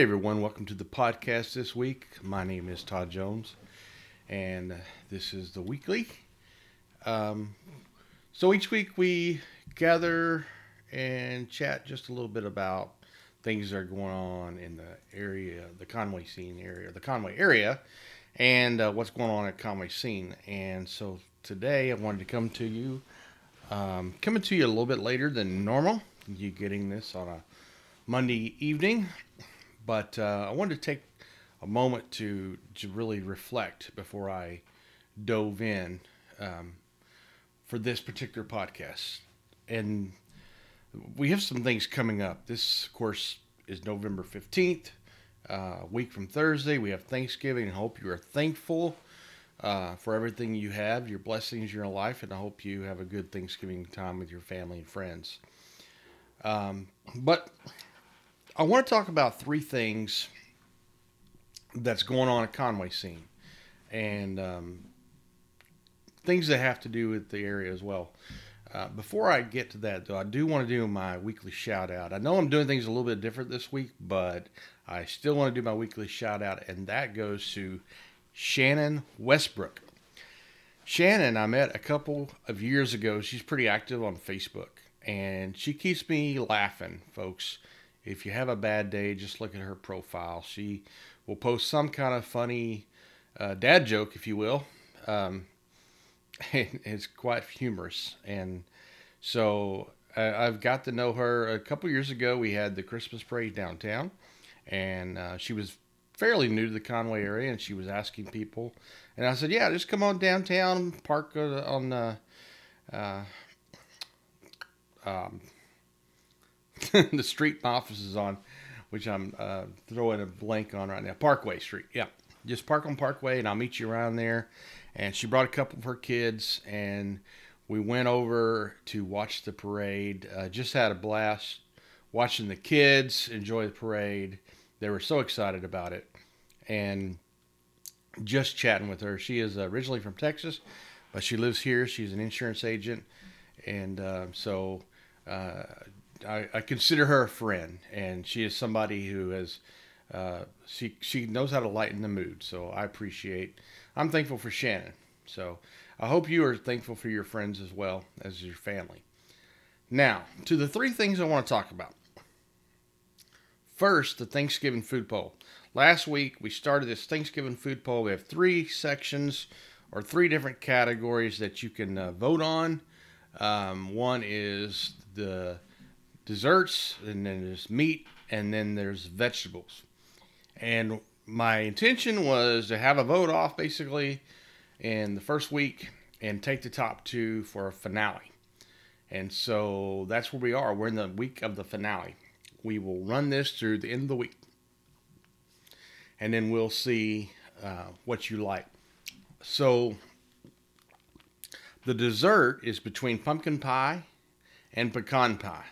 Hey everyone, welcome to the podcast this week. My name is Todd Jones, and this is the weekly. Um, so each week we gather and chat just a little bit about things that are going on in the area, the Conway scene area, the Conway area, and uh, what's going on at Conway scene. And so today I wanted to come to you, um, coming to you a little bit later than normal. You getting this on a Monday evening but uh, I wanted to take a moment to, to really reflect before I dove in um, for this particular podcast. And we have some things coming up. This, of course, is November 15th, uh, a week from Thursday. We have Thanksgiving. I hope you are thankful uh, for everything you have, your blessings in your life, and I hope you have a good Thanksgiving time with your family and friends. Um, but I want to talk about three things that's going on at Conway scene, and um, things that have to do with the area as well. Uh, before I get to that, though, I do want to do my weekly shout out. I know I'm doing things a little bit different this week, but I still want to do my weekly shout out, and that goes to Shannon Westbrook. Shannon, I met a couple of years ago. She's pretty active on Facebook, and she keeps me laughing, folks. If you have a bad day, just look at her profile. She will post some kind of funny uh, dad joke, if you will. Um, it's quite humorous. And so I, I've got to know her a couple years ago. We had the Christmas parade downtown, and uh, she was fairly new to the Conway area, and she was asking people. And I said, "Yeah, just come on downtown, park uh, on the uh, um, the street my office is on, which I'm uh, throwing a blank on right now. Parkway Street. Yeah. Just park on Parkway and I'll meet you around there. And she brought a couple of her kids and we went over to watch the parade. Uh, just had a blast watching the kids enjoy the parade. They were so excited about it. And just chatting with her. She is originally from Texas, but she lives here. She's an insurance agent. And uh, so uh, I, I, consider her a friend, and she is somebody who has uh, she she knows how to lighten the mood. So I appreciate. I'm thankful for Shannon. So I hope you are thankful for your friends as well as your family. Now to the three things I want to talk about. First, the Thanksgiving food poll. Last week we started this Thanksgiving food poll. We have three sections or three different categories that you can uh, vote on. Um, one is the desserts, and then there's meat, and then there's vegetables. And my intention was to have a vote off basically in the first week and take the top two for a finale. And so that's where we are. We're in the week of the finale. We will run this through the end of the week. And then we'll see uh, what you like. So the dessert is between pumpkin pie and pecan pie.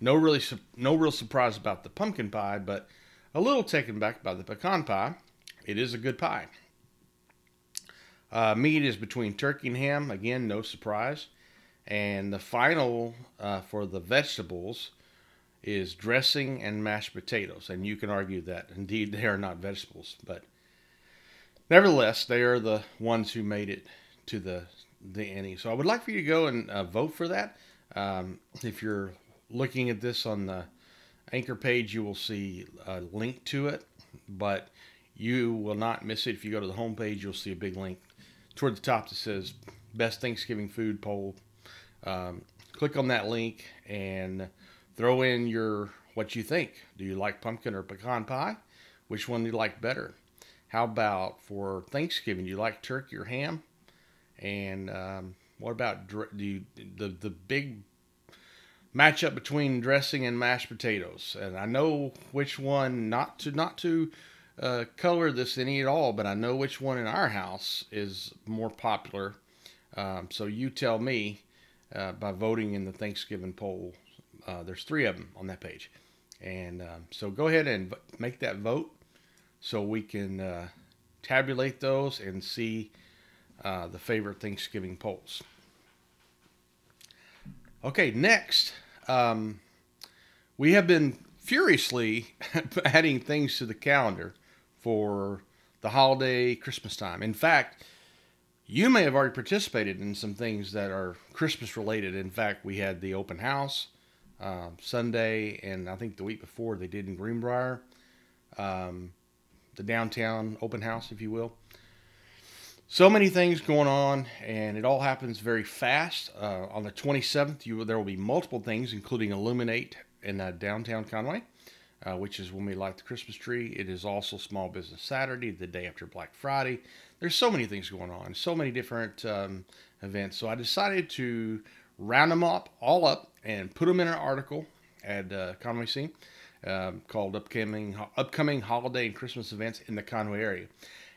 No really, no real surprise about the pumpkin pie, but a little taken back by the pecan pie. It is a good pie. Uh, meat is between turkey and ham. Again, no surprise. And the final uh, for the vegetables is dressing and mashed potatoes. And you can argue that indeed they are not vegetables, but nevertheless, they are the ones who made it to the the Annie. So I would like for you to go and uh, vote for that. Um, if you're looking at this on the anchor page, you will see a link to it, but you will not miss it. If you go to the home page, you'll see a big link toward the top that says Best Thanksgiving Food Poll. Um, click on that link and throw in your what you think. Do you like pumpkin or pecan pie? Which one do you like better? How about for Thanksgiving? Do you like turkey or ham? And um, what about do you, the the big matchup between dressing and mashed potatoes, and I know which one not to not to uh, color this any at all, but I know which one in our house is more popular. Um, so you tell me uh, by voting in the Thanksgiving poll. Uh, there's three of them on that page, and um, so go ahead and make that vote so we can uh, tabulate those and see uh, the favorite Thanksgiving polls. Okay, next, um, we have been furiously adding things to the calendar for the holiday Christmas time. In fact, you may have already participated in some things that are Christmas related. In fact, we had the open house uh, Sunday, and I think the week before they did in Greenbrier, um, the downtown open house, if you will. So many things going on, and it all happens very fast. Uh, on the 27th, you, there will be multiple things, including Illuminate in uh, downtown Conway, uh, which is when we light the Christmas tree. It is also Small Business Saturday, the day after Black Friday. There's so many things going on, so many different um, events. So I decided to round them up all up and put them in an article at uh, Conway Scene um, called upcoming upcoming holiday and Christmas events in the Conway area.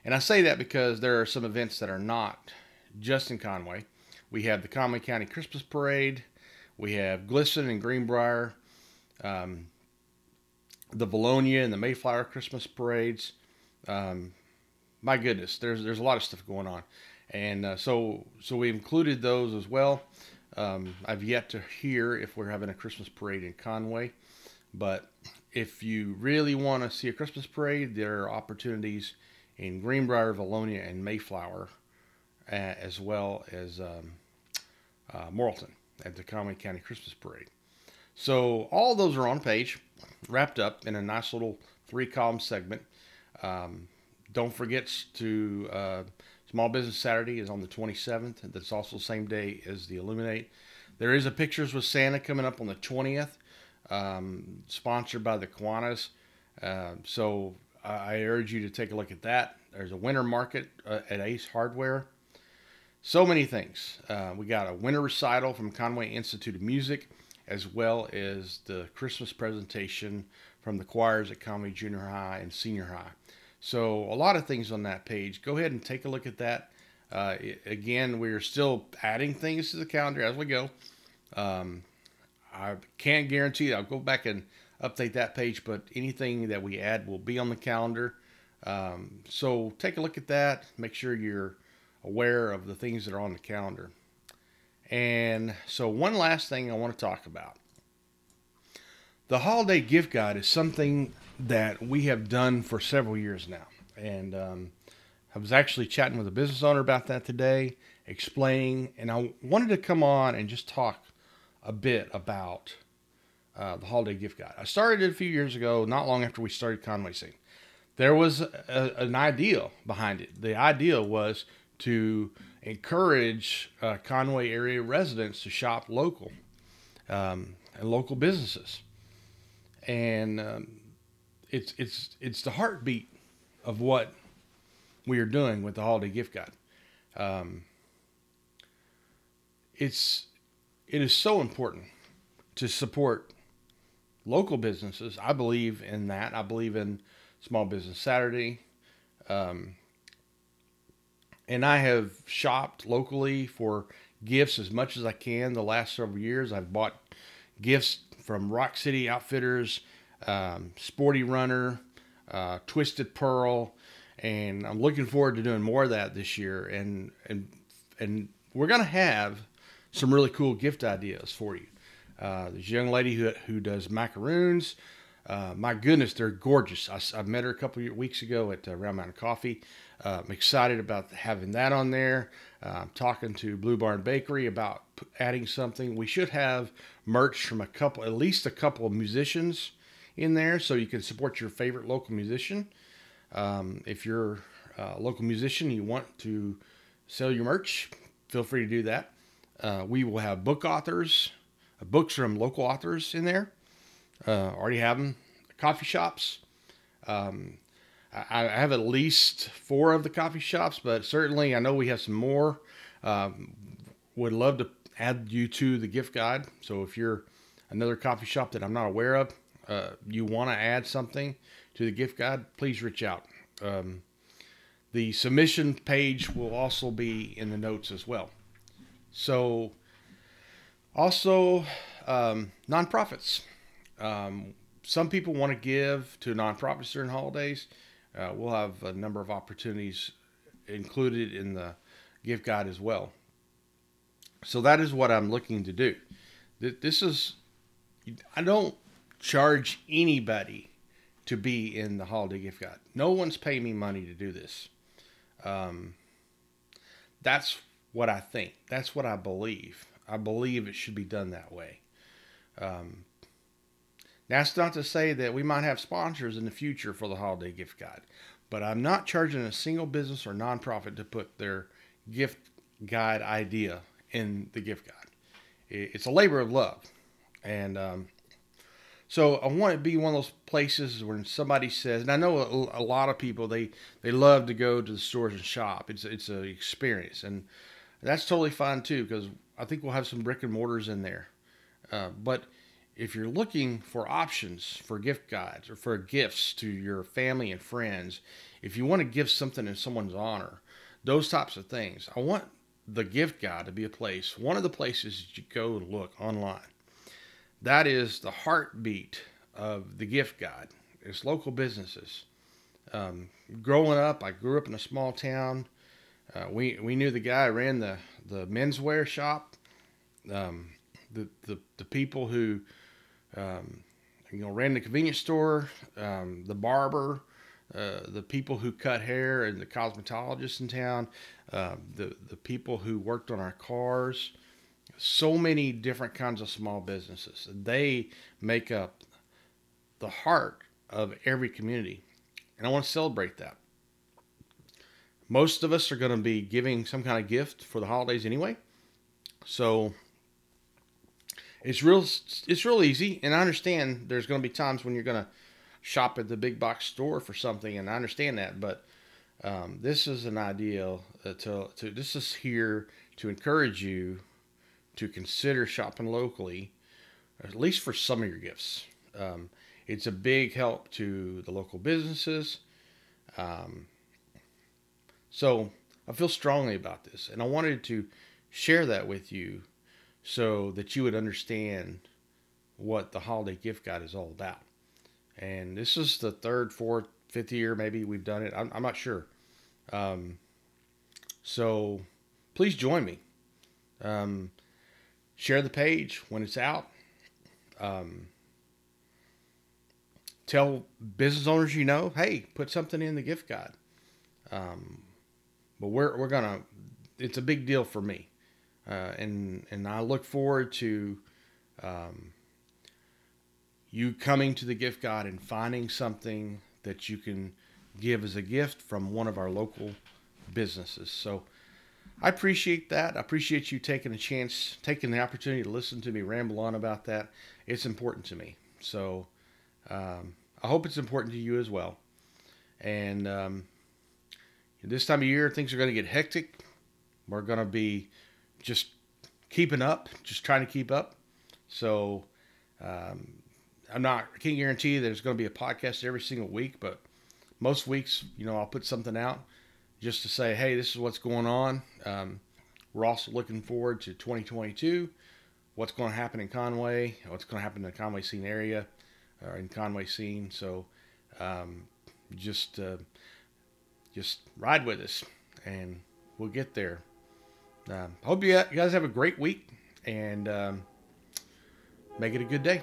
And I say that because there are some events that are not just in Conway. We have the Conway County Christmas Parade. We have Glisson and Greenbrier, um, the Vilonia and the Mayflower Christmas parades. Um, my goodness, there's there's a lot of stuff going on, and uh, so so we included those as well. Um, I've yet to hear if we're having a Christmas parade in Conway, but if you really want to see a Christmas parade, there are opportunities in Greenbrier, Vilonia, and Mayflower, uh, as well as um, uh, Morrilton at the Conway County Christmas Parade. So all those are on page, wrapped up in a nice little three column segment. Um, don't forget to uh, Small Business Saturday is on the 27th. That's also the same day as the Illuminate. There is a Pictures with Santa coming up on the 20th, um, sponsored by the Kiwanis. Uh, so I urge you to take a look at that. There's a winter market uh, at Ace Hardware. So many things. Uh, we got a winter recital from Conway Institute of Music, as well as the Christmas presentation from the choirs at Conway Junior High and Senior High. So a lot of things on that page. Go ahead and take a look at that. Uh, again, we're still adding things to the calendar as we go. Um, I can't guarantee. I'll go back and update that page, but anything that we add will be on the calendar. Um, so take a look at that. Make sure you're aware of the things that are on the calendar. And so, one last thing I want to talk about. The holiday gift guide is something that we have done for several years now. And um, I was actually chatting with a business owner about that today, explaining, and I wanted to come on and just talk a bit about uh, the holiday gift guide. I started it a few years ago, not long after we started Conway Scene. There was a, an idea behind it. The idea was to encourage uh, Conway area residents to shop local um, and local businesses. And um, it's it's it's the heartbeat of what we are doing with the holiday gift guide. Um, it's it is so important to support local businesses. I believe in that. I believe in Small Business Saturday. Um, and I have shopped locally for gifts as much as I can the last several years. I've bought gifts from Rock City Outfitters um, Sporty Runner, uh, Twisted Pearl, and I'm looking forward to doing more of that this year. And and and we're gonna have some really cool gift ideas for you. Uh, this young lady who who does macaroons. Uh, my goodness, they're gorgeous. I, I, met her a couple of weeks ago at uh, Round Mountain Coffee. Uh, I'm excited about having that on there. Uh, I'm talking to Blue Barn Bakery about adding something. We should have merch from a couple, at least a couple of musicians in there so you can support your favorite local musician. Um, if you're a local musician, you want to sell your merch, feel free to do that. Uh, we will have book authors, books from local authors in there. Uh, already have them. Coffee shops. Um, I, I, have at least four of the coffee shops, but certainly I know we have some more. Um, would love to add you to the gift guide. So if you're another coffee shop that I'm not aware of, uh, you want to add something to the gift guide, please reach out. Um, the submission page will also be in the notes as well. So, also, um, nonprofits. Um, some people want to give to nonprofits during holidays. Uh, we'll have a number of opportunities included in the gift guide as well. So that is what I'm looking to do. This is, I don't charge anybody to be in the holiday gift guide. No one's paying me money to do this. Um, that's what I think. That's what I believe. I believe it should be done that way. Um, that's not to say that we might have sponsors in the future for the holiday gift guide, but I'm not charging a single business or nonprofit to put their gift guide idea in the gift guide. It's a labor of love, and um, so I want to be one of those places when somebody says, and I know a, a, lot of people they they love to go to the stores and shop. It's it's an experience, and that's totally fine too because I think we'll have some brick and mortars in there. Uh, but if you're looking for options for gift guides or for gifts to your family and friends, if you want to give something in someone's honor, those types of things, I want the gift guide to be a place, one of the places that you go and look online that is the heartbeat of the gift guide. It's local businesses. Um, growing up, I grew up in a small town. Uh, we we knew the guy ran the the menswear shop. Um, the, the the people who um, you know ran the convenience store, um, the barber, uh, the people who cut hair, and the cosmetologists in town, uh, the the people who worked on our cars so many different kinds of small businesses. They make up the heart of every community. And I want to celebrate that. Most of us are going to be giving some kind of gift for the holidays anyway. So it's real it's real easy and I understand there's going to be times when you're going to shop at the big box store for something and I understand that, but um, this is an idea to, to this is here to encourage you to consider shopping locally, at least for some of your gifts. Um, it's a big help to the local businesses. Um, so I feel strongly about this, and I wanted to share that with you so that you would understand what the holiday gift guide is all about. And this is the third, fourth, fifth year maybe we've done it. I'm, I'm not sure. Um, so please join me. Um, share the page when it's out. Um, tell business owners you know, hey, put something in the gift guide. Um, but we're we're gonna. It's a big deal for me, uh, and and I look forward to um, you coming to the gift guide and finding something that you can give as a gift from one of our local businesses. So I appreciate that. I appreciate you taking a chance, taking the opportunity to listen to me ramble on about that. It's important to me. So um, I hope it's important to you as well. And um, this time of year, things are going to get hectic. We're going to be just keeping up, just trying to keep up. So um, I'm not, I can't guarantee there's going to be a podcast every single week, but most weeks, you know, I'll put something out just to say, hey, this is what's going on. Um, we're also looking forward to 2022. What's going to happen in Conway? What's going to happen in the Conway scene area, or in Conway scene? So, um, just uh, just ride with us, and we'll get there. Um, hope you guys have a great week, and um, make it a good day.